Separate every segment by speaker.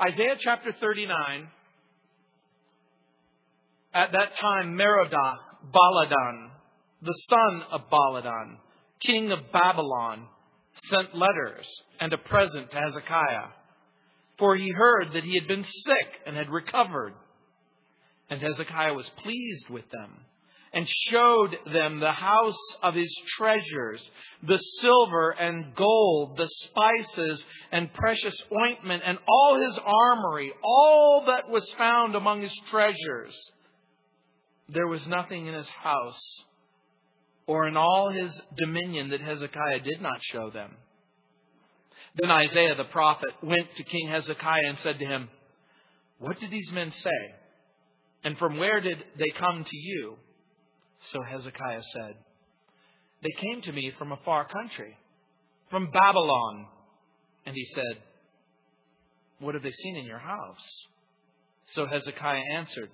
Speaker 1: Isaiah chapter 39. At that time, Merodach, Baladan, the son of Baladan, king of Babylon, sent letters and a present to Hezekiah. For he heard that he had been sick and had recovered. And Hezekiah was pleased with them and showed them the house of his treasures, the silver and gold, the spices and precious ointment, and all his armory, all that was found among his treasures. There was nothing in his house or in all his dominion that Hezekiah did not show them. Then Isaiah the prophet went to King Hezekiah and said to him, What did these men say? And from where did they come to you? So Hezekiah said, They came to me from a far country, from Babylon. And he said, What have they seen in your house? So Hezekiah answered,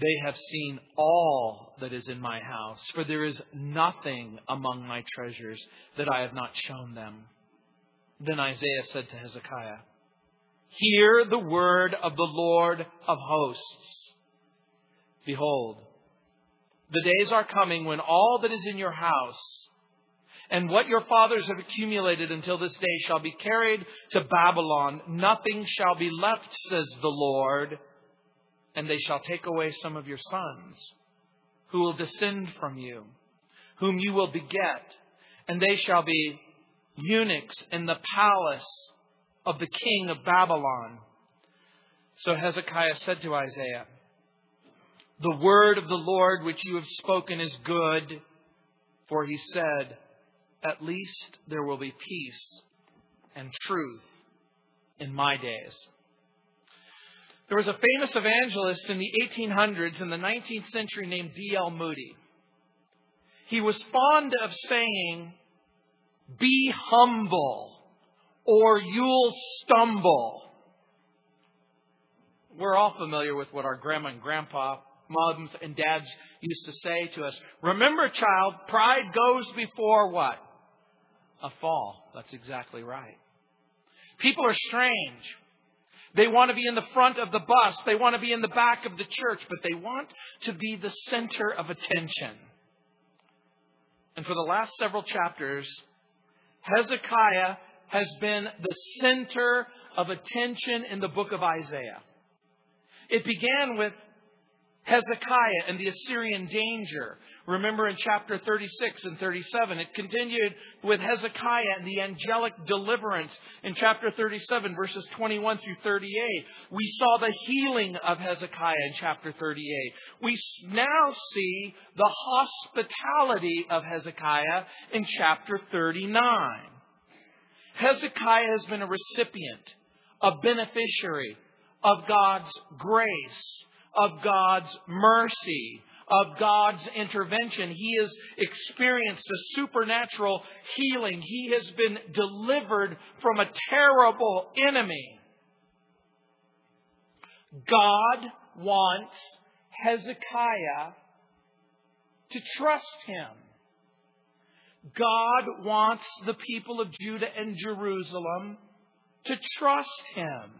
Speaker 1: They have seen all that is in my house, for there is nothing among my treasures that I have not shown them. Then Isaiah said to Hezekiah, Hear the word of the Lord of hosts. Behold, the days are coming when all that is in your house and what your fathers have accumulated until this day shall be carried to Babylon. Nothing shall be left, says the Lord. And they shall take away some of your sons, who will descend from you, whom you will beget, and they shall be eunuchs in the palace of the king of Babylon. So Hezekiah said to Isaiah, the word of the Lord which you have spoken is good, for he said, At least there will be peace and truth in my days. There was a famous evangelist in the 1800s and the 19th century named D.L. Moody. He was fond of saying, Be humble, or you'll stumble. We're all familiar with what our grandma and grandpa moms and dads used to say to us, remember, child, pride goes before what? A fall. That's exactly right. People are strange. They want to be in the front of the bus. They want to be in the back of the church, but they want to be the center of attention. And for the last several chapters, Hezekiah has been the center of attention in the book of Isaiah. It began with Hezekiah and the Assyrian danger. Remember in chapter 36 and 37, it continued with Hezekiah and the angelic deliverance in chapter 37, verses 21 through 38. We saw the healing of Hezekiah in chapter 38. We now see the hospitality of Hezekiah in chapter 39. Hezekiah has been a recipient, a beneficiary of God's grace of God's mercy, of God's intervention. He has experienced a supernatural healing. He has been delivered from a terrible enemy. God wants Hezekiah to trust him. God wants the people of Judah and Jerusalem to trust him.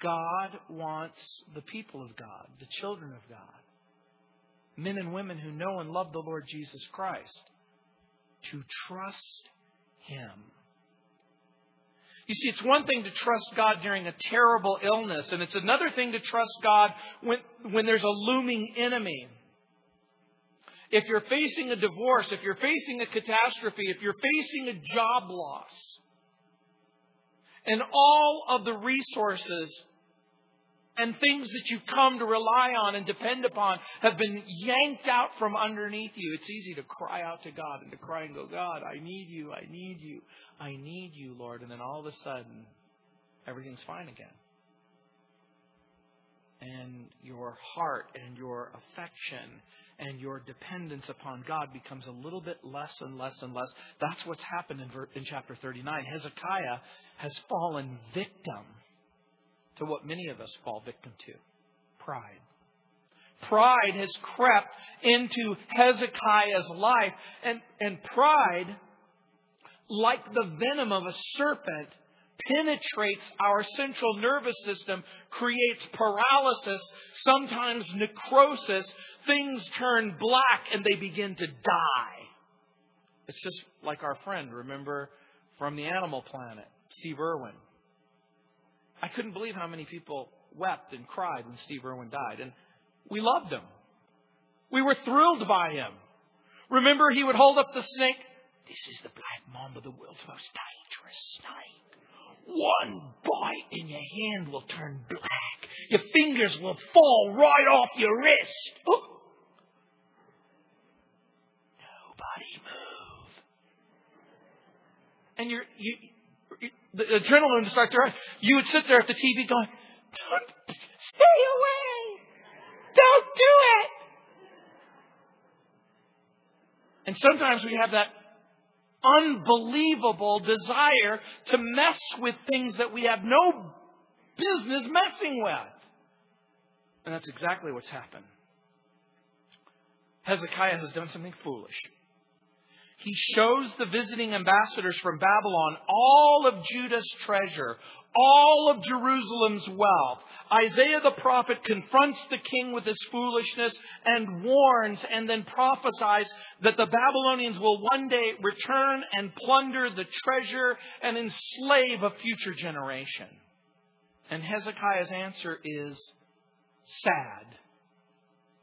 Speaker 1: God wants the people of God, the children of God, men and women who know and love the Lord Jesus Christ, to trust Him. You see, it's one thing to trust God during a terrible illness, and it's another thing to trust God when, when there's a looming enemy. If you're facing a divorce, if you're facing a catastrophe, if you're facing a job loss, and all of the resources and things that you come to rely on and depend upon have been yanked out from underneath you, it's easy to cry out to God and to cry and go, God, I need you, I need you, I need you, Lord. And then all of a sudden, everything's fine again. And your heart and your affection and your dependence upon God becomes a little bit less and less and less. That's what's happened in, in chapter 39. Hezekiah has fallen victim to what many of us fall victim to pride. Pride has crept into Hezekiah's life, and, and pride, like the venom of a serpent, penetrates our central nervous system, creates paralysis, sometimes necrosis. Things turn black and they begin to die. It's just like our friend, remember, from the Animal Planet, Steve Irwin. I couldn't believe how many people wept and cried when Steve Irwin died. And we loved him. We were thrilled by him. Remember, he would hold up the snake. This is the black mamba, the world's most dangerous snake. One bite and your hand will turn black. Your fingers will fall right off your wrist. Nobody move. And you're, you, the adrenaline would start to rise. You would sit there at the TV going, Don't stay away. Don't do it. And sometimes we have that unbelievable desire to mess with things that we have no business messing with. And that's exactly what's happened. Hezekiah has done something foolish. He shows the visiting ambassadors from Babylon all of Judah's treasure, all of Jerusalem's wealth. Isaiah the prophet confronts the king with his foolishness and warns and then prophesies that the Babylonians will one day return and plunder the treasure and enslave a future generation. And Hezekiah's answer is sad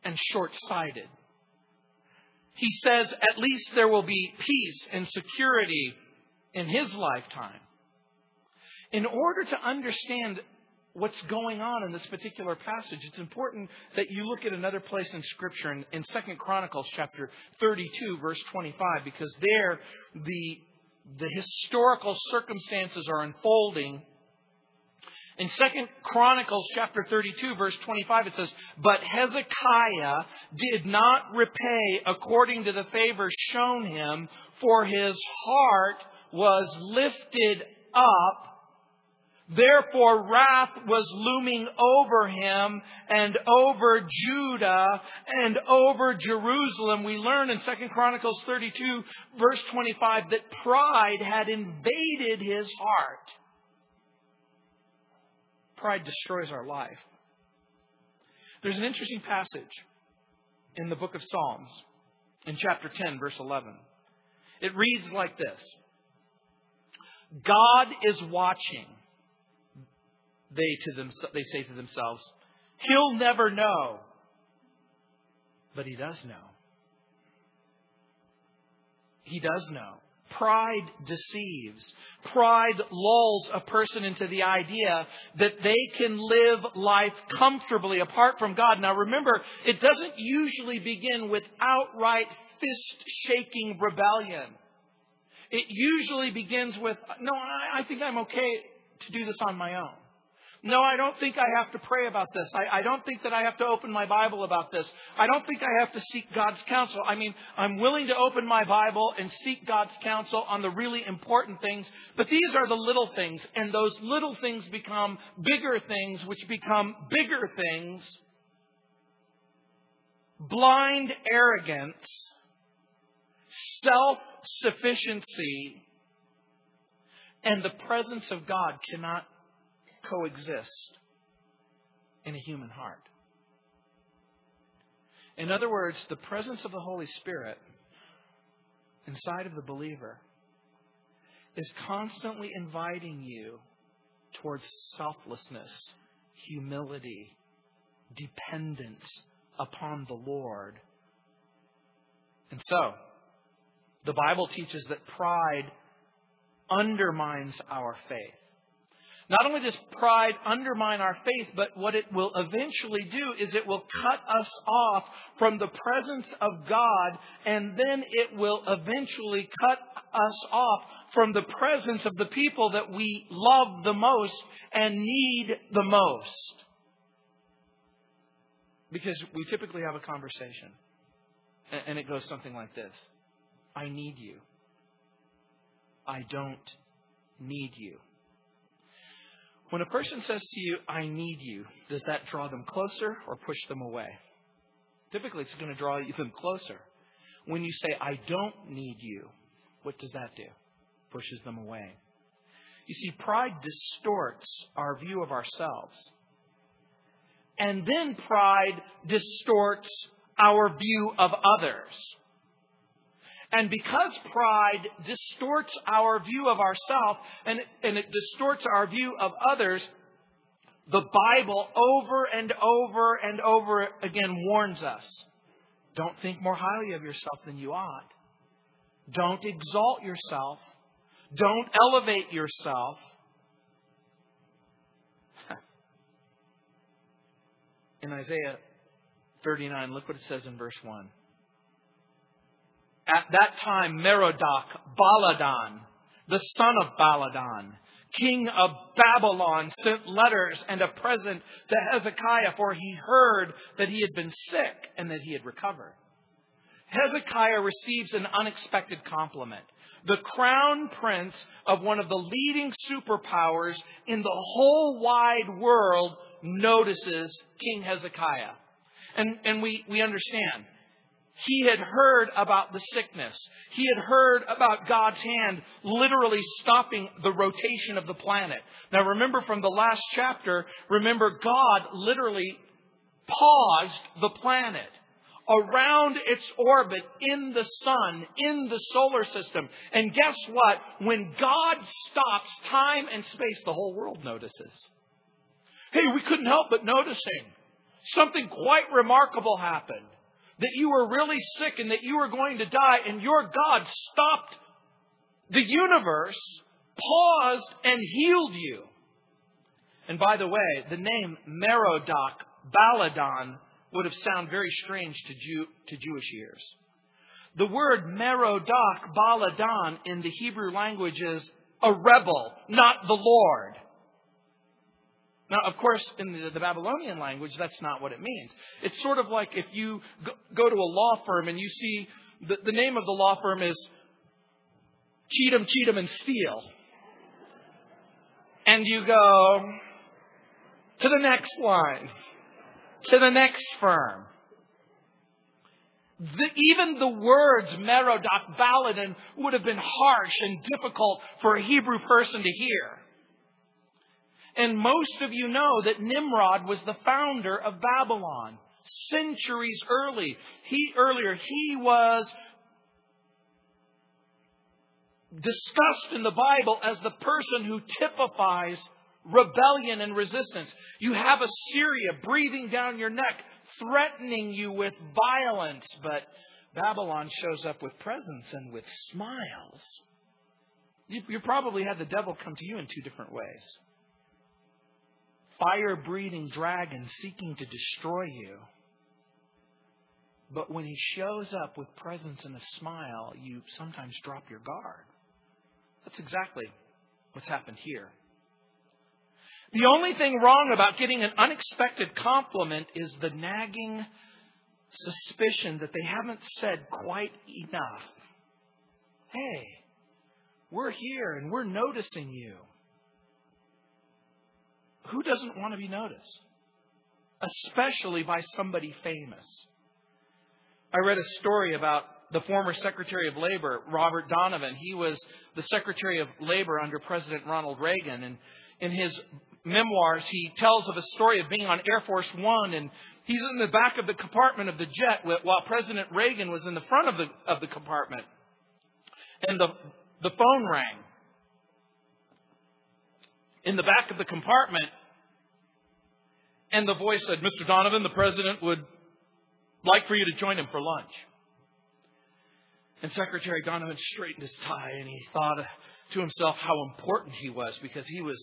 Speaker 1: and short sighted. He says at least there will be peace and security in his lifetime in order to understand what's going on in this particular passage, it's important that you look at another place in Scripture in, in 2 Chronicles chapter 32, verse 25, because there the, the historical circumstances are unfolding. In 2 Chronicles chapter 32, verse 25, it says, But Hezekiah did not repay according to the favor shown him, for his heart was lifted up Therefore, wrath was looming over him and over Judah and over Jerusalem. We learn in 2 Chronicles 32, verse 25, that pride had invaded his heart. Pride destroys our life. There's an interesting passage in the book of Psalms, in chapter 10, verse 11. It reads like this God is watching they to them, they say to themselves, He'll never know. But he does know. He does know. Pride deceives. Pride lulls a person into the idea that they can live life comfortably apart from God. Now remember, it doesn't usually begin with outright fist shaking rebellion. It usually begins with, no, I think I'm okay to do this on my own. No, I don't think I have to pray about this. I, I, don't think that I have to open my Bible about this. I don't think I have to seek God's counsel. I mean, I'm willing to open my Bible and seek God's counsel on the really important things, but these are the little things, and those little things become bigger things, which become bigger things. Blind arrogance, self sufficiency, and the presence of God cannot coexist in a human heart. In other words, the presence of the Holy Spirit inside of the believer is constantly inviting you towards selflessness, humility, dependence upon the Lord. And so, the Bible teaches that pride undermines our faith. Not only does pride undermine our faith, but what it will eventually do is it will cut us off from the presence of God, and then it will eventually cut us off from the presence of the people that we love the most and need the most. Because we typically have a conversation, and it goes something like this I need you. I don't need you. When a person says to you, I need you, does that draw them closer or push them away? Typically, it's going to draw them closer. When you say, I don't need you, what does that do? Pushes them away. You see, pride distorts our view of ourselves. And then pride distorts our view of others. And because pride distorts our view of ourselves and, and it distorts our view of others, the Bible over and over and over again warns us don't think more highly of yourself than you ought. Don't exalt yourself. Don't elevate yourself. In Isaiah 39, look what it says in verse 1. At that time, Merodach Baladan, the son of Baladan, king of Babylon, sent letters and a present to Hezekiah, for he heard that he had been sick and that he had recovered. Hezekiah receives an unexpected compliment. The crown prince of one of the leading superpowers in the whole wide world notices King Hezekiah. And, and we, we understand he had heard about the sickness. He had heard about God's hand literally stopping the rotation of the planet. Now remember from the last chapter, remember God literally paused the planet around its orbit in the sun, in the solar system. And guess what? When God stops time and space, the whole world notices. Hey, we couldn't help but noticing. Something quite remarkable happened that you were really sick and that you were going to die, and your God stopped the universe, paused, and healed you. And by the way, the name Merodach Baladan would have sounded very strange to, Jew, to Jewish ears. The word Merodach Baladan in the Hebrew language is a rebel, not the Lord. Now, of course, in the, the, Babylonian language, that's not what it means. It's sort of like if you go, go to a law firm and you see the, the name of the law firm is Cheatham, Cheatham, and Steele. And you go to the next line, to the next firm. The, even the words Merodach, Baladan would have been harsh and difficult for a Hebrew person to hear. And most of you know that Nimrod was the founder of Babylon centuries early. He earlier he was discussed in the Bible as the person who typifies rebellion and resistance. You have Assyria breathing down your neck, threatening you with violence, but Babylon shows up with presence and with smiles. You, you probably had the devil come to you in two different ways fire breathing dragon seeking to destroy you. But when he shows up with presence and a smile, you sometimes drop your guard. That's exactly what's happened here. The only thing wrong about getting an unexpected compliment is the nagging suspicion that they haven't said quite enough. Hey, we're here and we're noticing you. Who doesn't want to be noticed? Especially by somebody famous. I read a story about the former Secretary of Labor, Robert Donovan. He was the Secretary of Labor under President Ronald Reagan. And in his memoirs, he tells of a story of being on Air Force One and he's in the back of the compartment of the jet while President Reagan was in the front of the, of the compartment. And the, the phone rang in the back of the compartment, and the voice said, Mr. Donovan, the president would like for you to join him for lunch. And Secretary Donovan straightened his tie and he thought to himself how important he was because he was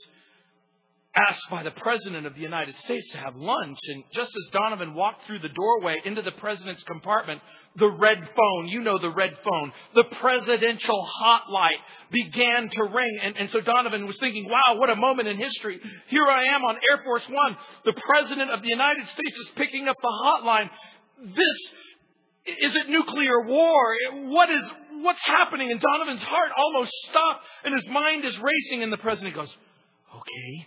Speaker 1: asked by the President of the United States to have lunch. And just as Donovan walked through the doorway into the President's compartment, the red phone, you know the red phone, the presidential hotline began to ring. And, and so Donovan was thinking, wow, what a moment in history. Here I am on Air Force One. The President of the United States is picking up the hotline. This, is it nuclear war? What is, what's happening? And Donovan's heart almost stopped and his mind is racing and the President goes, okay,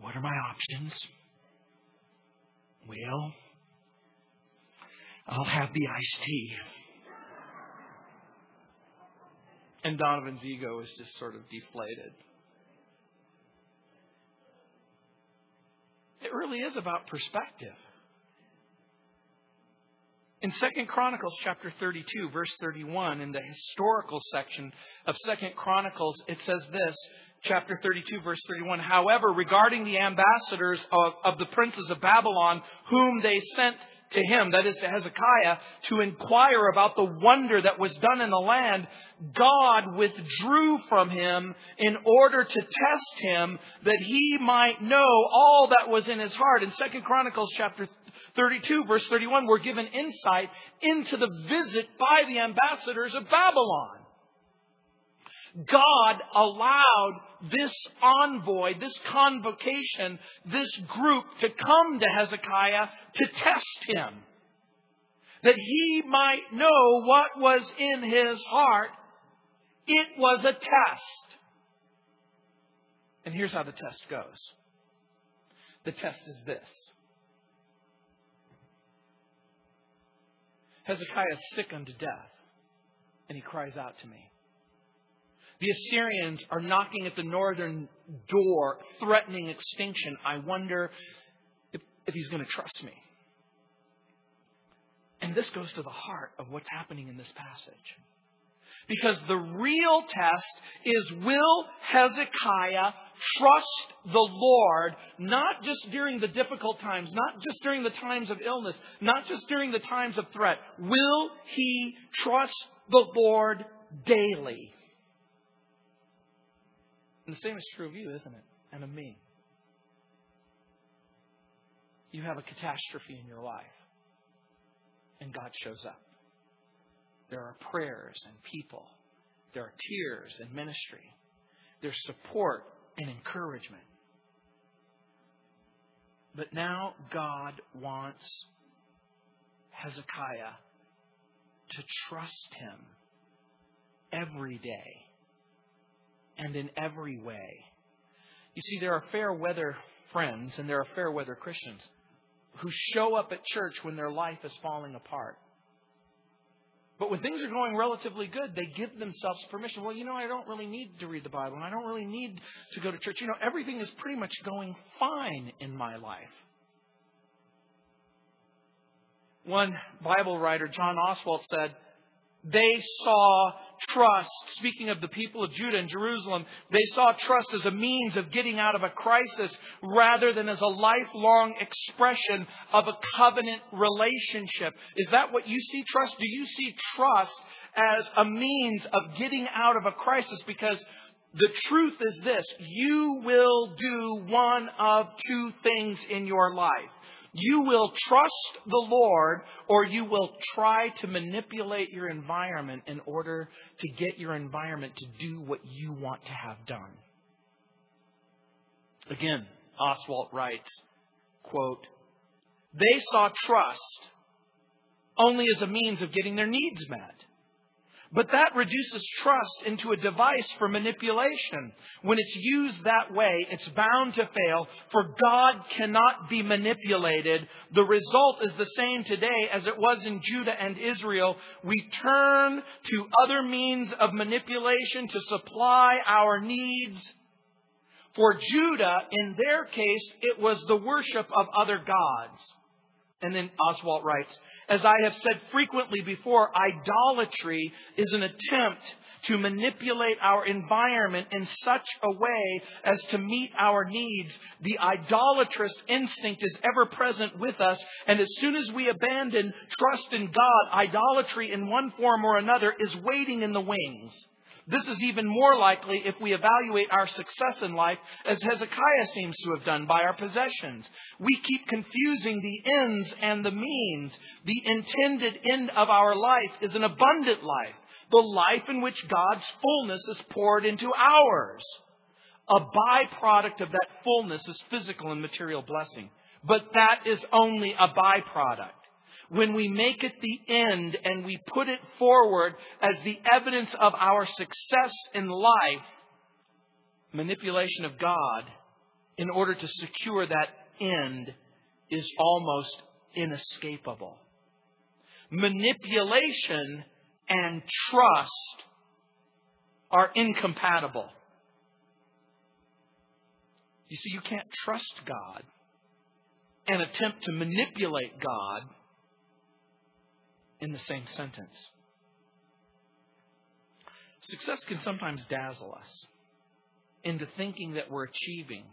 Speaker 1: what are my options? Well, I'll have the iced tea. And Donovan's ego is just sort of deflated. It really is about perspective. In 2 Chronicles chapter 32, verse 31, in the historical section of 2 Chronicles, it says this, chapter 32, verse 31, However, regarding the ambassadors of, of the princes of Babylon, whom they sent to him, that is to Hezekiah, to inquire about the wonder that was done in the land, God withdrew from him in order to test him that he might know all that was in his heart. In 2 Chronicles chapter 32, verse 31, we're given insight into the visit by the ambassadors of Babylon. God allowed this envoy, this convocation, this group to come to Hezekiah to test him. That he might know what was in his heart. It was a test. And here's how the test goes. The test is this. Hezekiah is sick unto death, and he cries out to me. The Assyrians are knocking at the northern door, threatening extinction. I wonder if, if he's going to trust me. And this goes to the heart of what's happening in this passage. Because the real test is will Hezekiah trust the Lord, not just during the difficult times, not just during the times of illness, not just during the times of threat. Will he trust the Lord daily? And the same is true of you, isn't it? And of me. You have a catastrophe in your life, and God shows up. There are prayers and people, there are tears and ministry, there's support and encouragement. But now God wants Hezekiah to trust him every day and in every way. You see, there are fair weather friends and there are fair weather Christians who show up at church when their life is falling apart. But when things are going relatively good, they give themselves permission. Well, you know, I don't really need to read the Bible and I don't really need to go to church. You know, everything is pretty much going fine in my life. One Bible writer, John Oswalt, said, they saw trust, speaking of the people of Judah and Jerusalem, they saw trust as a means of getting out of a crisis rather than as a lifelong expression of a covenant relationship. Is that what you see trust? Do you see trust as a means of getting out of a crisis? Because the truth is this you will do one of two things in your life. You will trust the Lord or you will try to manipulate your environment in order to get your environment to do what you want to have done. Again, Oswalt writes, quote, they saw trust only as a means of getting their needs met. But that reduces trust into a device for manipulation. When it's used that way, it's bound to fail, for God cannot be manipulated. The result is the same today as it was in Judah and Israel. We turn to other means of manipulation to supply our needs. For Judah, in their case, it was the worship of other gods. And then Oswalt writes, as I have said frequently before, idolatry is an attempt to manipulate our environment in such a way as to meet our needs. The idolatrous instinct is ever present with us, and as soon as we abandon trust in God, idolatry in one form or another is waiting in the wings. This is even more likely if we evaluate our success in life as Hezekiah seems to have done by our possessions. We keep confusing the ends and the means. The intended end of our life is an abundant life, the life in which God's fullness is poured into ours. A byproduct of that fullness is physical and material blessing. But that is only a byproduct when we make it the end and we put it forward as the evidence of our success in life, manipulation of God in order to secure that end is almost inescapable. Manipulation and trust are incompatible. You see, you can't trust God and attempt to manipulate God in the same sentence. Success can sometimes dazzle us into thinking that we're achieving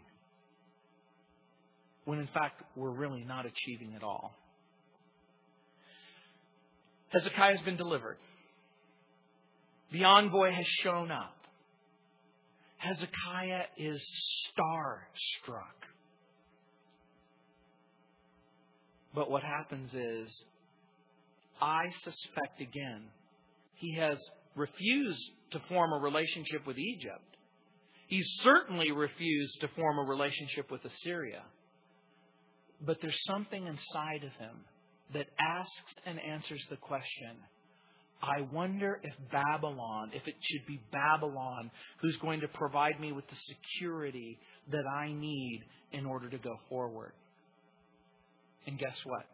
Speaker 1: when in fact we're really not achieving at all. Hezekiah has been delivered. The envoy has shown up. Hezekiah is starstruck. But what happens is, I suspect again, he has refused to form a relationship with Egypt. He's certainly refused to form a relationship with Assyria. But there's something inside of him that asks and answers the question I wonder if Babylon, if it should be Babylon, who's going to provide me with the security that I need in order to go forward. And guess what?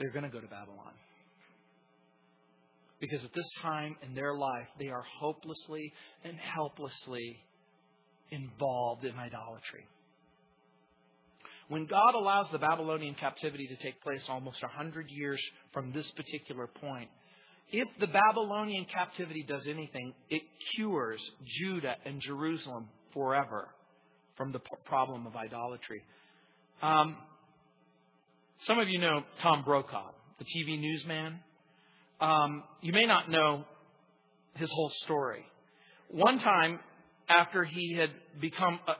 Speaker 1: They're going to go to Babylon. Because at this time in their life, they are hopelessly and helplessly involved in idolatry. When God allows the Babylonian captivity to take place almost 100 years from this particular point, if the Babylonian captivity does anything, it cures Judah and Jerusalem forever from the problem of idolatry. Um, some of you know Tom Brokaw, the TV newsman. Um, you may not know his whole story. One time, after he had become a, a,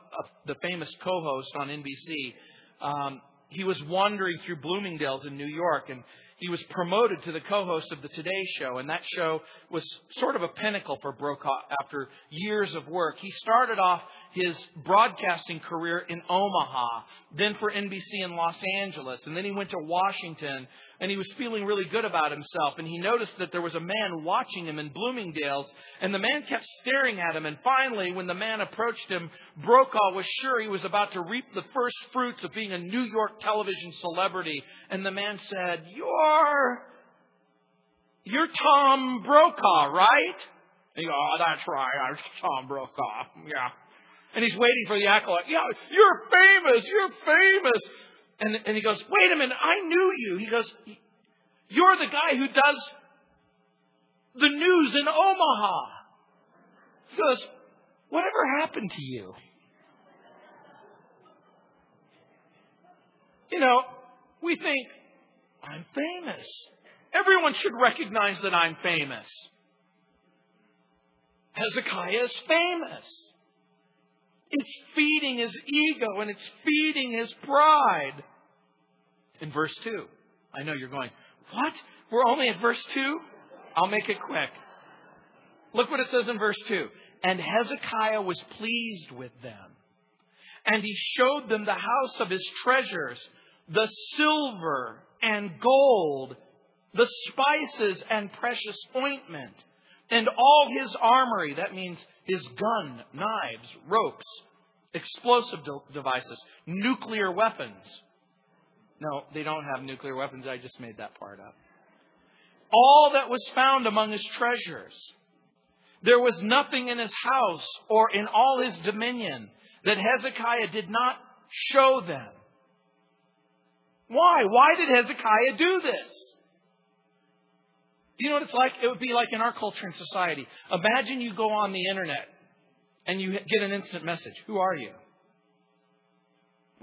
Speaker 1: the famous co-host on NBC, um, he was wandering through Bloomingdale's in New York, and he was promoted to the co-host of the Today Show, and that show was sort of a pinnacle for Brokaw after years of work. He started off his broadcasting career in Omaha, then for NBC in Los Angeles, and then he went to Washington, and he was feeling really good about himself. And he noticed that there was a man watching him in Bloomingdale's, and the man kept staring at him. And finally, when the man approached him, Brokaw was sure he was about to reap the first fruits of being a New York television celebrity. And the man said, You're. You're Tom Brokaw, right? And he goes, Oh, that's right. I'm Tom Brokaw. Yeah. And he's waiting for the acolyte. Yeah, you're famous. You're famous. And, and he goes, wait a minute, I knew you. He goes, you're the guy who does the news in Omaha. He goes, whatever happened to you? You know, we think, I'm famous. Everyone should recognize that I'm famous. Hezekiah is famous. It's feeding his ego and it's feeding his pride. In verse 2, I know you're going, What? We're only at verse 2? I'll make it quick. Look what it says in verse 2. And Hezekiah was pleased with them. And he showed them the house of his treasures, the silver and gold, the spices and precious ointment and all his armory, that means his gun, knives, ropes, explosive de- devices, nuclear weapons. No, they don't have nuclear weapons. I just made that part up. All that was found among his treasures. There was nothing in his house or in all his dominion that Hezekiah did not show them. Why? Why did Hezekiah do this? Do you know what it's like? It would be like in our culture and society. Imagine you go on the internet and you get an instant message. Who are you?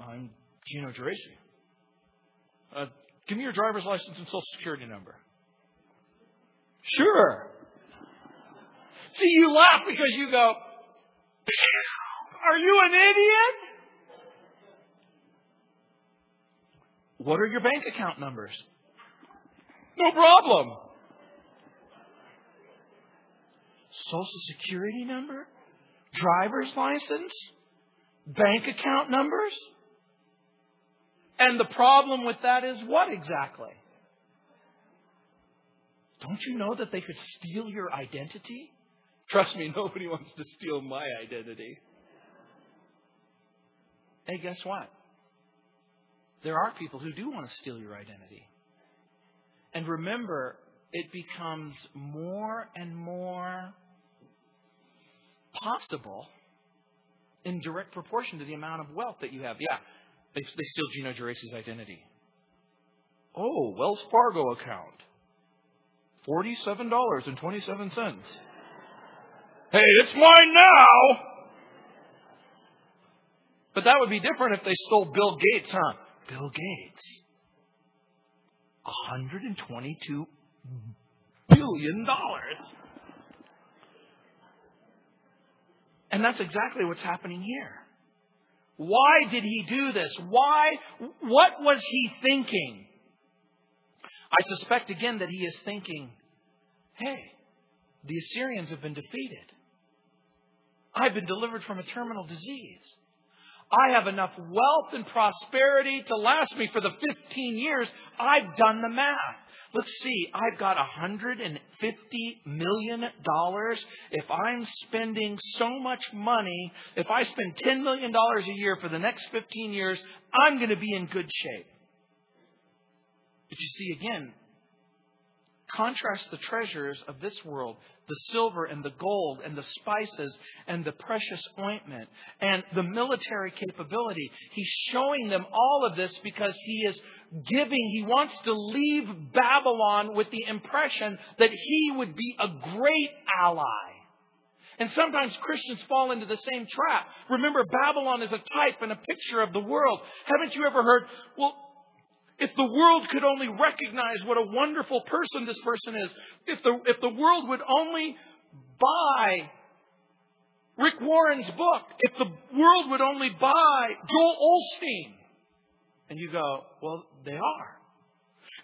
Speaker 1: I'm Gino Geraci. Uh, give me your driver's license and social security number. Sure. See, you laugh because you go, Are you an idiot? What are your bank account numbers? No problem. Social security number, driver's license, bank account numbers. And the problem with that is what exactly? Don't you know that they could steal your identity? Trust me, nobody wants to steal my identity. Hey, guess what? There are people who do want to steal your identity. And remember, it becomes more and more possible in direct proportion to the amount of wealth that you have. Yeah, they, they steal Gino Geraci's identity. Oh, Wells Fargo account. $47.27. Hey, it's mine now! But that would be different if they stole Bill Gates, huh? Bill Gates. $122 billion. And that's exactly what's happening here. Why did he do this? Why? What was he thinking? I suspect again that he is thinking, hey, the Assyrians have been defeated. I've been delivered from a terminal disease. I have enough wealth and prosperity to last me for the 15 years. I've done the math. Let's see, I've got $150 million. If I'm spending so much money, if I spend $10 million a year for the next 15 years, I'm going to be in good shape. But you see, again, contrast the treasures of this world the silver and the gold and the spices and the precious ointment and the military capability. He's showing them all of this because he is giving, he wants to leave Babylon with the impression that he would be a great ally. And sometimes Christians fall into the same trap. Remember, Babylon is a type and a picture of the world. Haven't you ever heard, well, if the world could only recognize what a wonderful person this person is, if the, if the world would only buy Rick Warren's book, if the world would only buy Joel Osteen, and you go, well, they are.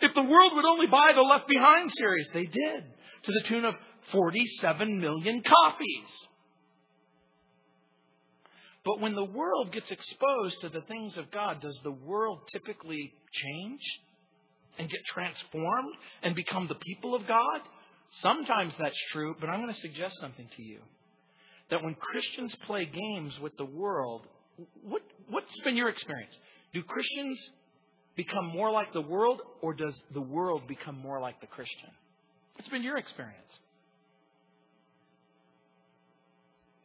Speaker 1: If the world would only buy the Left Behind series, they did, to the tune of 47 million copies. But when the world gets exposed to the things of God, does the world typically change and get transformed and become the people of God? Sometimes that's true, but I'm going to suggest something to you. That when Christians play games with the world, what, what's been your experience? Do Christians become more like the world, or does the world become more like the Christian? What's been your experience?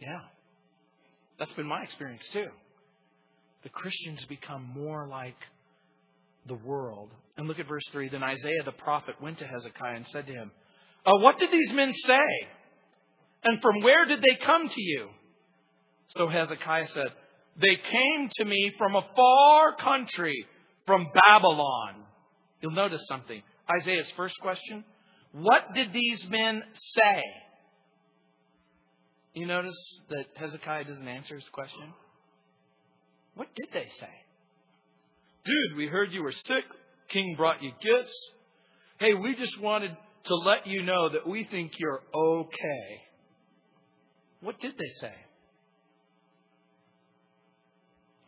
Speaker 1: Yeah. That's been my experience too. The Christians become more like the world. And look at verse 3. Then Isaiah the prophet went to Hezekiah and said to him, uh, What did these men say? And from where did they come to you? So Hezekiah said, They came to me from a far country, from Babylon. You'll notice something. Isaiah's first question What did these men say? You notice that Hezekiah doesn't answer his question? What did they say? Dude, we heard you were sick. King brought you gifts. Hey, we just wanted to let you know that we think you're okay. What did they say?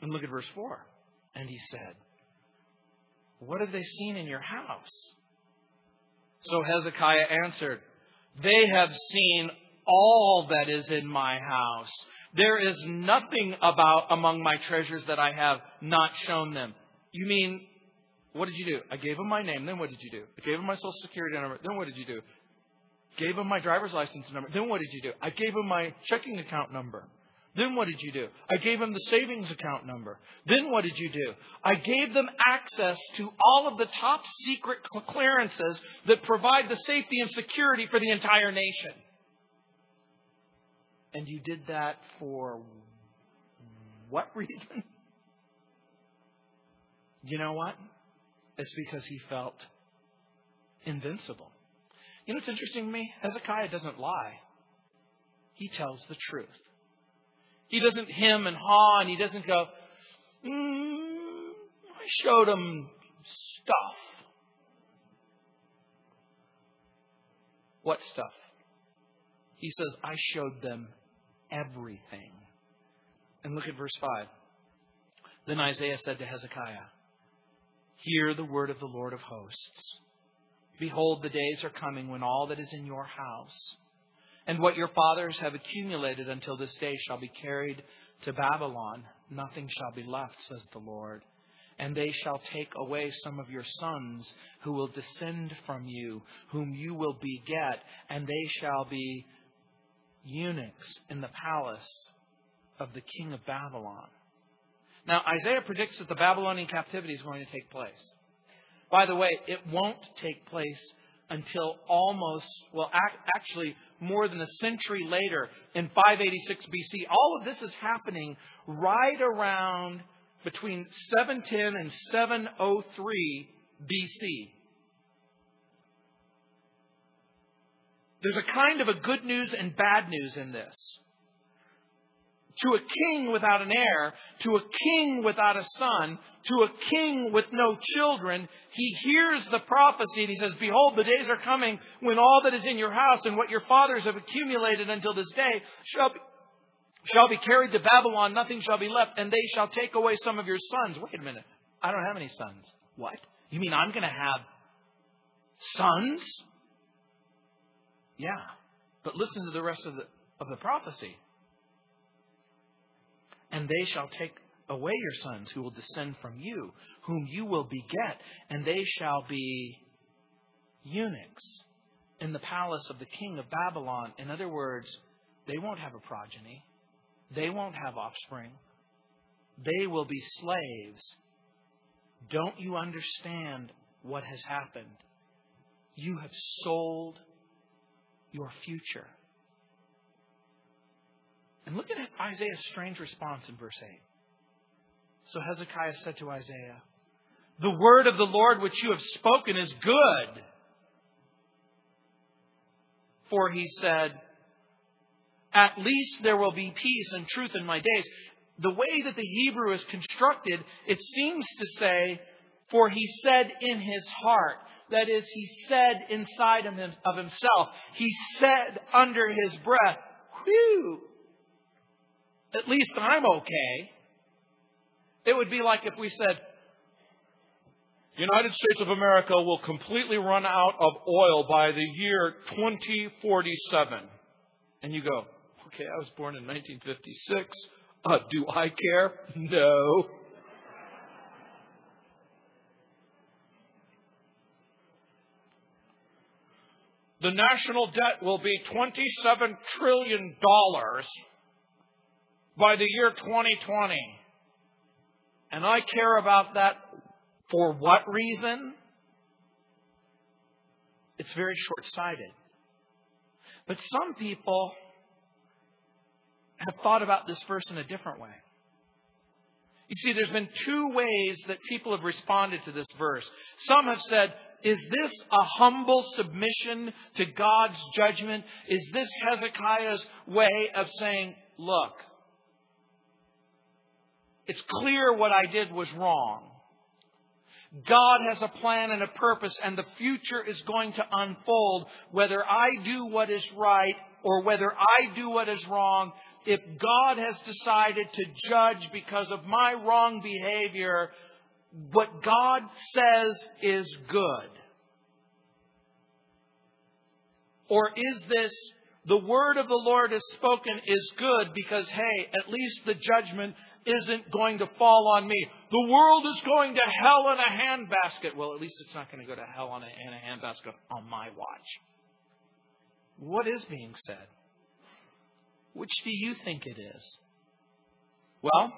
Speaker 1: And look at verse 4. And he said, What have they seen in your house? So Hezekiah answered, They have seen all that is in my house. There is nothing about among my treasures that I have not shown them. You mean, what did you do? I gave them my name. Then what did you do? I gave them my social security number. Then what did you do? Gave them my driver's license number. Then what did you do? I gave them my checking account number. Then what did you do? I gave them the savings account number. Then what did you do? I gave them access to all of the top secret clearances that provide the safety and security for the entire nation. And you did that for what reason? You know what? It's because he felt invincible. You know what's interesting to me? Hezekiah doesn't lie. He tells the truth. He doesn't hem and haw and he doesn't go, mm, I showed him stuff. What stuff? He says, I showed them everything. And look at verse 5. Then Isaiah said to Hezekiah, Hear the word of the Lord of hosts. Behold, the days are coming when all that is in your house and what your fathers have accumulated until this day shall be carried to Babylon. Nothing shall be left, says the Lord. and they shall take away some of your sons who will descend from you, whom you will beget, and they shall be eunuchs in the palace of the king of Babylon. Now, Isaiah predicts that the Babylonian captivity is going to take place. By the way, it won't take place until almost, well, actually, more than a century later in 586 BC. All of this is happening right around between 710 and 703 BC. There's a kind of a good news and bad news in this to a king without an heir, to a king without a son, to a king with no children, he hears the prophecy and he says, Behold, the days are coming when all that is in your house and what your fathers have accumulated until this day shall be, shall be carried to Babylon, nothing shall be left, and they shall take away some of your sons. Wait a minute. I don't have any sons. What? You mean I'm going to have sons? Yeah. But listen to the rest of the, of the prophecy and they shall take away your sons who will descend from you, whom you will beget, and they shall be eunuchs in the palace of the king of Babylon. In other words, they won't have a progeny, they won't have offspring, they will be slaves. Don't you understand what has happened? You have sold your future. And look at Isaiah's strange response in verse 8. So Hezekiah said to Isaiah, The word of the Lord which you have spoken is good. For he said, At least there will be peace and truth in my days. The way that the Hebrew is constructed, it seems to say, For he said in his heart. That is, he said inside of himself. He said under his breath, Whew, at least I'm okay. It would be like if we said, United States of America will completely run out of oil by the year 2047. And you go, okay, I was born in 1956. Uh, do I care? No. The national debt will be $27 trillion by the year 2020. And I care about that for what reason? It's very short sighted. But some people have thought about this verse in a different way. You see, there's been two ways that people have responded to this verse. Some have said, is this a humble submission to God's judgment? Is this Hezekiah's way of saying, look, it's clear what I did was wrong. God has a plan and a purpose, and the future is going to unfold whether I do what is right or whether I do what is wrong. If God has decided to judge because of my wrong behavior, what God says is good. Or is this the word of the Lord is spoken is good because, hey, at least the judgment isn't going to fall on me. The world is going to hell in a handbasket. Well, at least it's not going to go to hell in a, handbasket on my watch. What is being said? Which do you think it is? Well,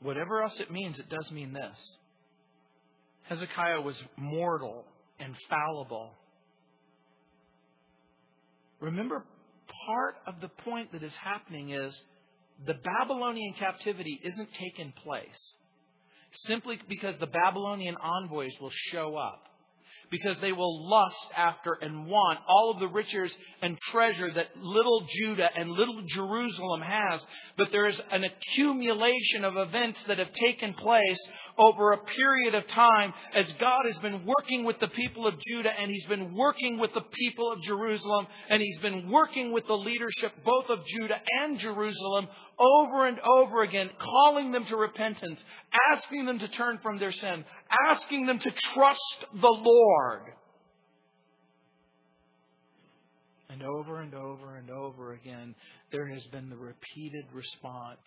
Speaker 1: whatever else it means, it does mean this. Hezekiah was mortal and fallible. Remember, part of the point that is happening is the Babylonian captivity isn't taking place simply because the Babylonian envoys will show up. Because they will lust after and want all of the riches and treasure that little Judah and little Jerusalem has. But there is an accumulation of events that have taken place over a period of time as God has been working with the people of Judah and He's been working with the people of Jerusalem and He's been working with the leadership both of Judah and Jerusalem over and over again, calling them to repentance, asking them to turn from their sin, asking them to trust the Lord. And over and over and over again, there has been the repeated response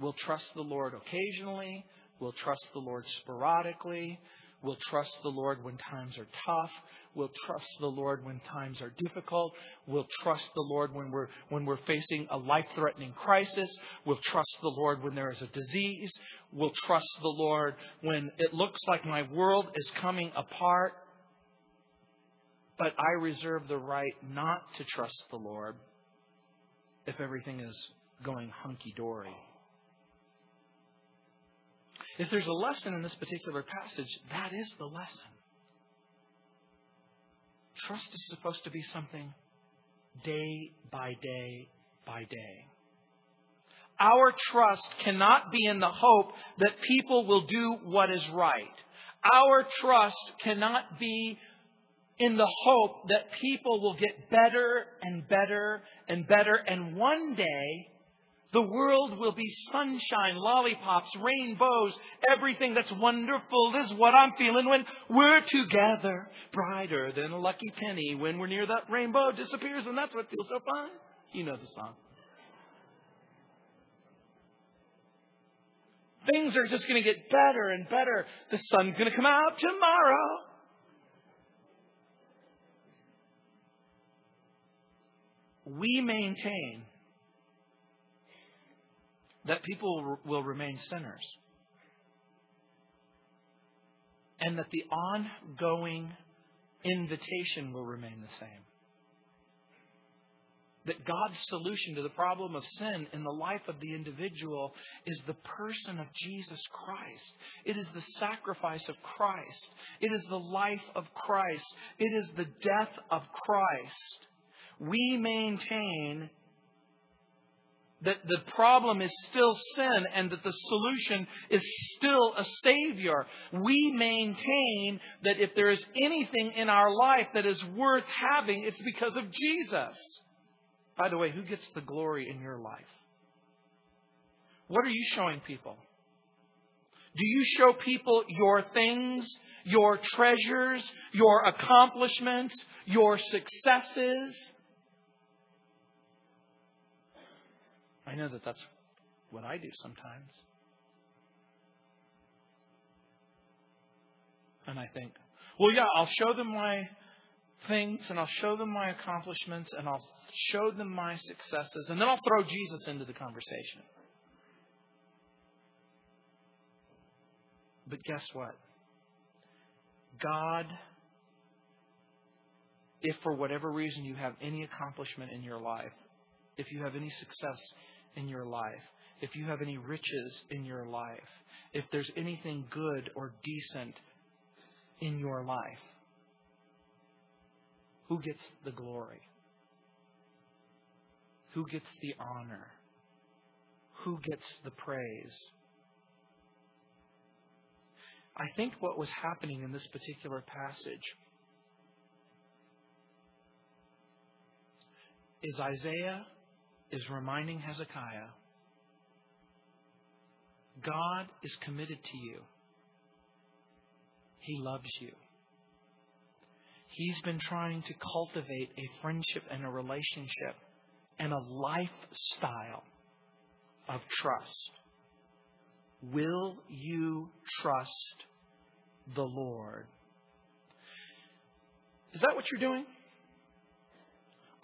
Speaker 1: We'll trust the Lord occasionally. We'll trust the Lord sporadically. We'll trust the Lord when times are tough. We'll trust the Lord when times are difficult. We'll trust the Lord when we're, when we're facing a life threatening crisis. We'll trust the Lord when there is a disease. We'll trust the Lord when it looks like my world is coming apart. But I reserve the right not to trust the Lord if everything is going hunky dory. If there's a lesson in this particular passage, that is the lesson. Trust is supposed to be something day by day by day. Our trust cannot be in the hope that people will do what is right. Our trust cannot be in the hope that people will get better and better and better, and one day the world will be sunshine, lollipops, rainbows, everything that's wonderful. Is what I'm feeling when we're together. Brighter than a lucky penny when we're near that rainbow disappears, and that's what feels so fun. You know the song. Things are just going to get better and better. The sun's going to come out tomorrow. We maintain that people will remain sinners. And that the ongoing invitation will remain the same. That God's solution to the problem of sin in the life of the individual is the person of Jesus Christ. It is the sacrifice of Christ. It is the life of Christ. It is the death of Christ. We maintain that the problem is still sin and that the solution is still a Savior. We maintain that if there is anything in our life that is worth having, it's because of Jesus. By the way, who gets the glory in your life? What are you showing people? Do you show people your things, your treasures, your accomplishments, your successes? I know that that's what I do sometimes. And I think, well, yeah, I'll show them my things and I'll show them my accomplishments and I'll show them my successes and then I'll throw Jesus into the conversation. But guess what? God, if for whatever reason you have any accomplishment in your life, if you have any success in your life, if you have any riches in your life, if there's anything good or decent in your life, who gets the glory? Who gets the honor? Who gets the praise? I think what was happening in this particular passage is Isaiah is reminding Hezekiah God is committed to you. He loves you. He's been trying to cultivate a friendship and a relationship and a lifestyle of trust. Will you trust the Lord? Is that what you're doing?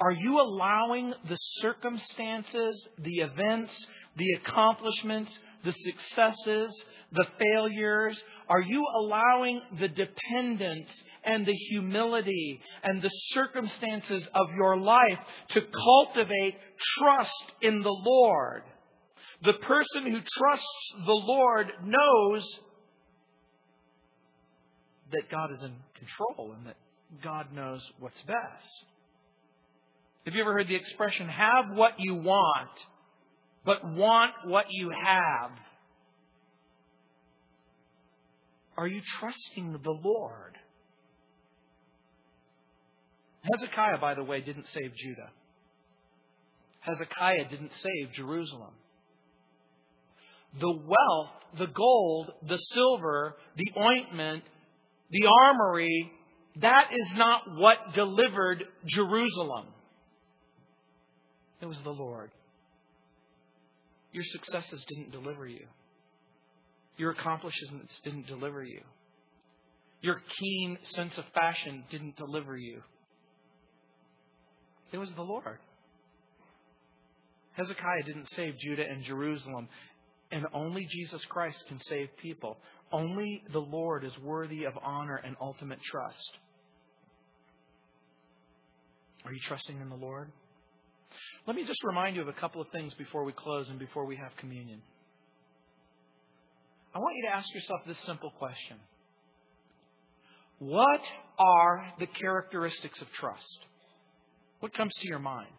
Speaker 1: Are you allowing the circumstances, the events, the accomplishments, the successes, the failures, are you allowing the dependence and the humility and the circumstances of your life to cultivate trust in the Lord? The person who trusts the Lord knows that God is in control and that God knows what's best. Have you ever heard the expression, have what you want, but want what you have? Are you trusting the Lord? Hezekiah, by the way, didn't save Judah. Hezekiah didn't save Jerusalem. The wealth, the gold, the silver, the ointment, the armory, that is not what delivered Jerusalem. It was the Lord. Your successes didn't deliver you. Your accomplishments didn't deliver you. Your keen sense of fashion didn't deliver you. It was the Lord. Hezekiah didn't save Judah and Jerusalem, and only Jesus Christ can save people. Only the Lord is worthy of honor and ultimate trust. Are you trusting in the Lord? Let me just remind you of a couple of things before we close and before we have communion. I want you to ask yourself this simple question What are the characteristics of trust? What comes to your mind?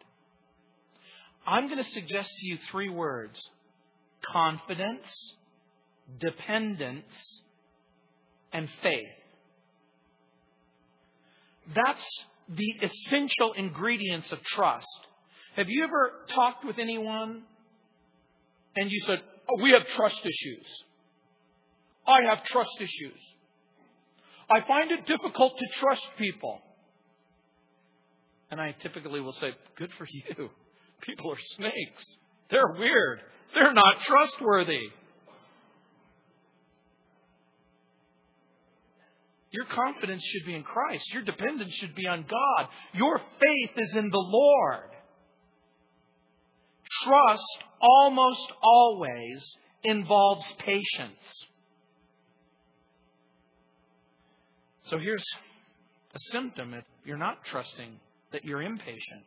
Speaker 1: I'm going to suggest to you three words confidence, dependence, and faith. That's the essential ingredients of trust. Have you ever talked with anyone and you said, oh, We have trust issues? I have trust issues. I find it difficult to trust people. And I typically will say, Good for you. People are snakes. They're weird. They're not trustworthy. Your confidence should be in Christ. Your dependence should be on God. Your faith is in the Lord. Trust almost always involves patience. So here's a symptom if you're not trusting that you're impatient.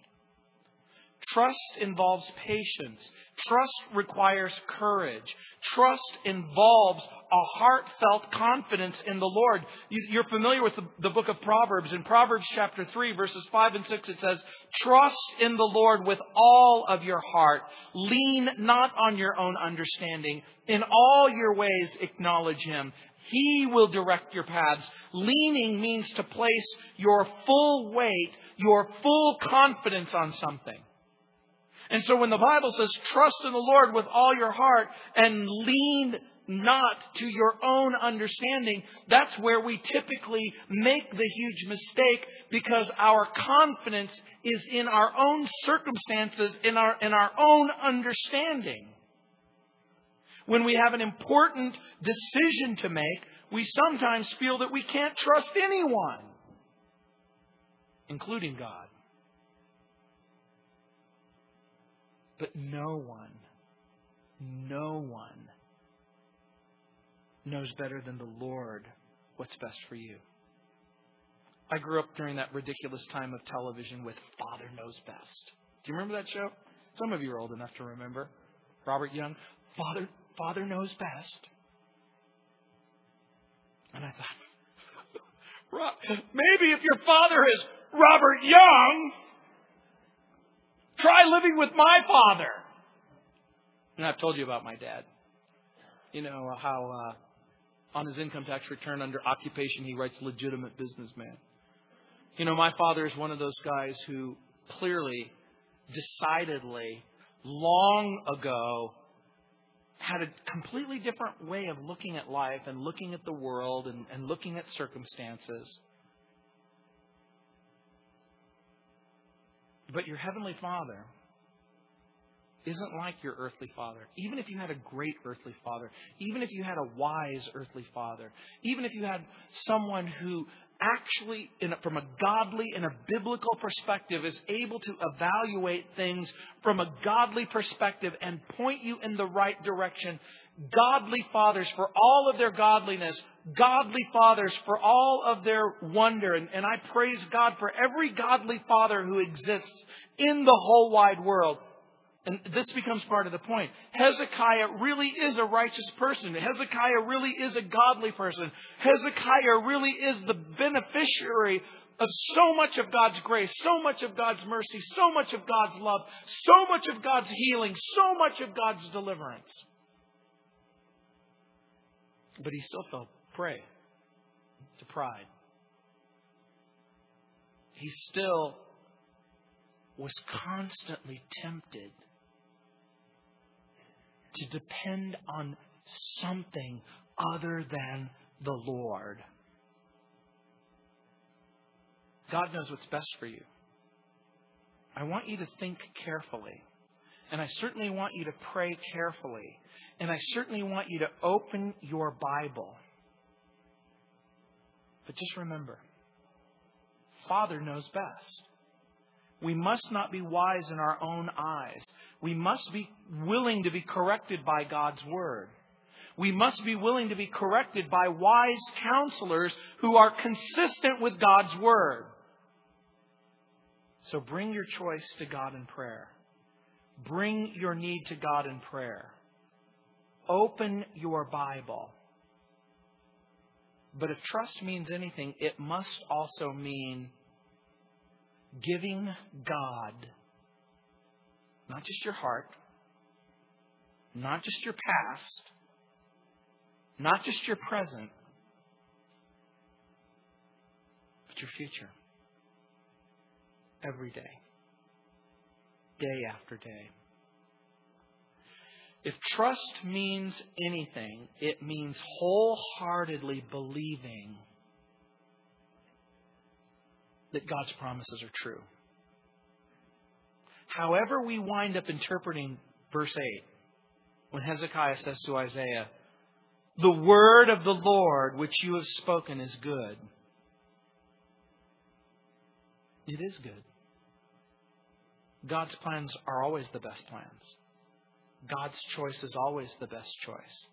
Speaker 1: Trust involves patience. Trust requires courage. Trust involves a heartfelt confidence in the Lord. You, are familiar with the, the, book of Proverbs. In Proverbs chapter 3, verses 5 and 6, it says, Trust in the Lord with all of your heart. Lean not on your own understanding. In all your ways acknowledge Him. He will direct your paths. Leaning means to place your full weight, your full confidence on something. And so when the Bible says, trust in the Lord with all your heart and lean not to your own understanding, that's where we typically make the huge mistake because our confidence is in our own circumstances, in our, in our own understanding. When we have an important decision to make, we sometimes feel that we can't trust anyone, including God. But no one, no one knows better than the Lord what's best for you. I grew up during that ridiculous time of television with Father Knows Best. Do you remember that show? Some of you are old enough to remember. Robert Young, Father, Father Knows Best. And I thought, maybe if your father is Robert Young, Try living with my father. And I've told you about my dad. You know how uh, on his income tax return under occupation he writes legitimate businessman. You know, my father is one of those guys who clearly, decidedly, long ago had a completely different way of looking at life and looking at the world and, and looking at circumstances. But your heavenly Father isn't like your earthly father. Even if you had a great earthly father, even if you had a wise earthly father, even if you had someone who actually, a, from a godly and a biblical perspective, is able to evaluate things from a godly perspective and point you in the right direction, godly fathers for all of their godliness, godly fathers for all of their wonder. And, and, I praise God for every godly father who exists in the whole wide world. And this becomes part of the point. Hezekiah really is a righteous person. Hezekiah really is a godly person. Hezekiah really is the beneficiary of so much of God's grace, so much of God's mercy, so much of God's love, so much of God's healing, so much of God's deliverance. But he still fell prey to pride. He still was constantly tempted to depend on something other than the Lord. God knows what's best for you. I want you to think carefully. And I certainly want you to pray carefully. And I certainly want you to open your Bible. But just remember, Father knows best. We must not be wise in our own eyes. We must be willing to be corrected by God's Word. We must be willing to be corrected by wise counselors who are consistent with God's Word. So bring your choice to God in prayer. Bring your need to God in prayer. Open your Bible. But if trust means anything, it must also mean giving God not just your heart, not just your past, not just your present, but your future. Every day, day after day. If trust means anything, it means wholeheartedly believing that God's promises are true. However, we wind up interpreting verse 8, when Hezekiah says to Isaiah, The word of the Lord which you have spoken is good. It is good. God's plans are always the best plans. God's choice is always the best choice.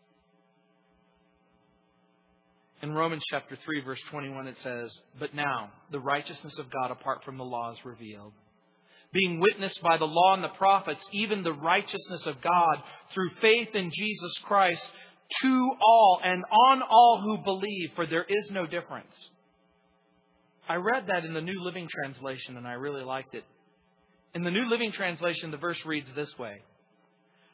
Speaker 1: In Romans chapter 3, verse 21, it says, But now the righteousness of God apart from the law is revealed, being witnessed by the law and the prophets, even the righteousness of God through faith in Jesus Christ to all and on all who believe, for there is no difference. I read that in the New Living Translation and I really liked it. In the New Living Translation, the verse reads this way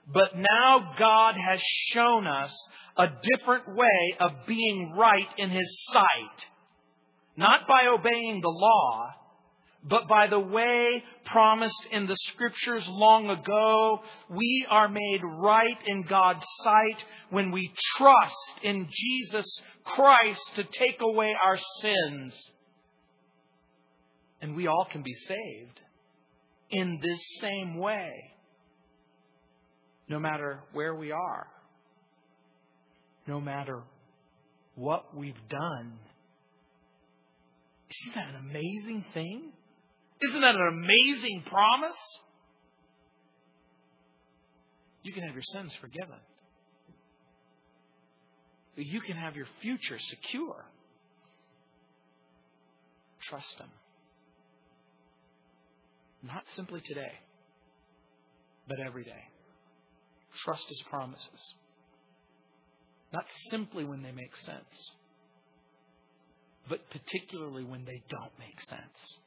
Speaker 1: But now God has shown us a different way of being right in His sight. Not by obeying the law, but by the way promised in the scriptures long ago, we are made right in God's sight when we trust in Jesus Christ to take away our sins. And we all can be saved in this same way, no matter where we are no matter what we've done. Isn't that an amazing thing? Isn't that an amazing promise? You can have your sins forgiven. You can have your future secure. Trust Him. Not simply today, but every day. Trust His promises. Not simply when they make sense, but particularly when they don't make sense.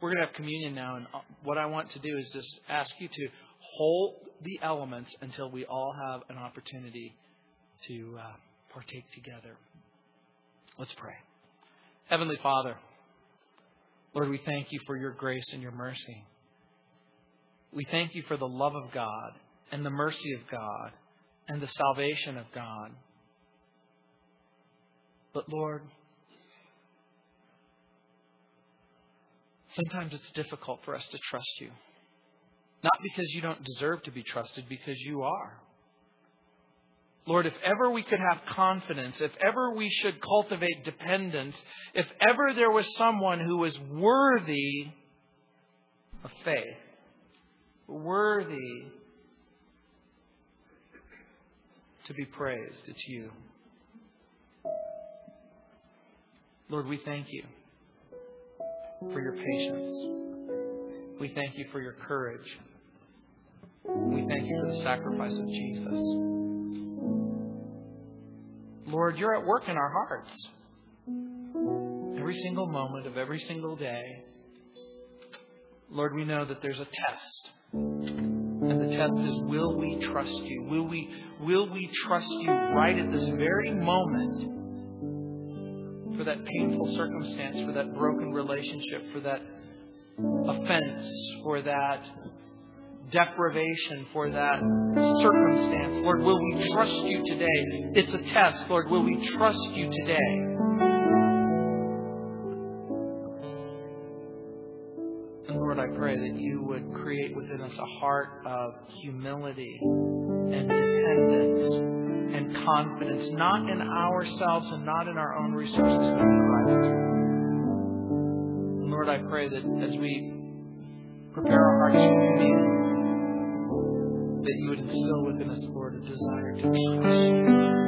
Speaker 1: We're going to have communion now, and uh, what I want to do is just ask you to hold the elements until we all have an opportunity to uh, partake together. Let's pray. Heavenly Father, Lord, we thank you for your grace and your mercy. We thank you for the love of God and the mercy of God and the salvation of God. But Lord, sometimes it's difficult for us to trust you. Not because you don't deserve to be trusted, because you are. Lord, if ever we could have confidence, if ever we should cultivate dependence, if ever there was someone who was worthy of faith, worthy to be praised. It's you. Lord, we thank you for your patience. We thank you for your courage. We thank you for the sacrifice of Jesus. Lord, you're at work in our hearts. Every single moment of every single day. Lord, we know that there's a test. And the test is will we trust you? Will we, will we trust you right at this very moment for that painful circumstance, for that broken relationship, for that offense, for that deprivation, for that circumstance? Lord, will we trust you today? It's a test. Lord, will we trust you today? That you would create within us a heart of humility and dependence and confidence, not in ourselves and not in our own resources, but in Christ. Lord, I pray that as we prepare our hearts for communion, that you would instill within us, Lord, a desire to trust you.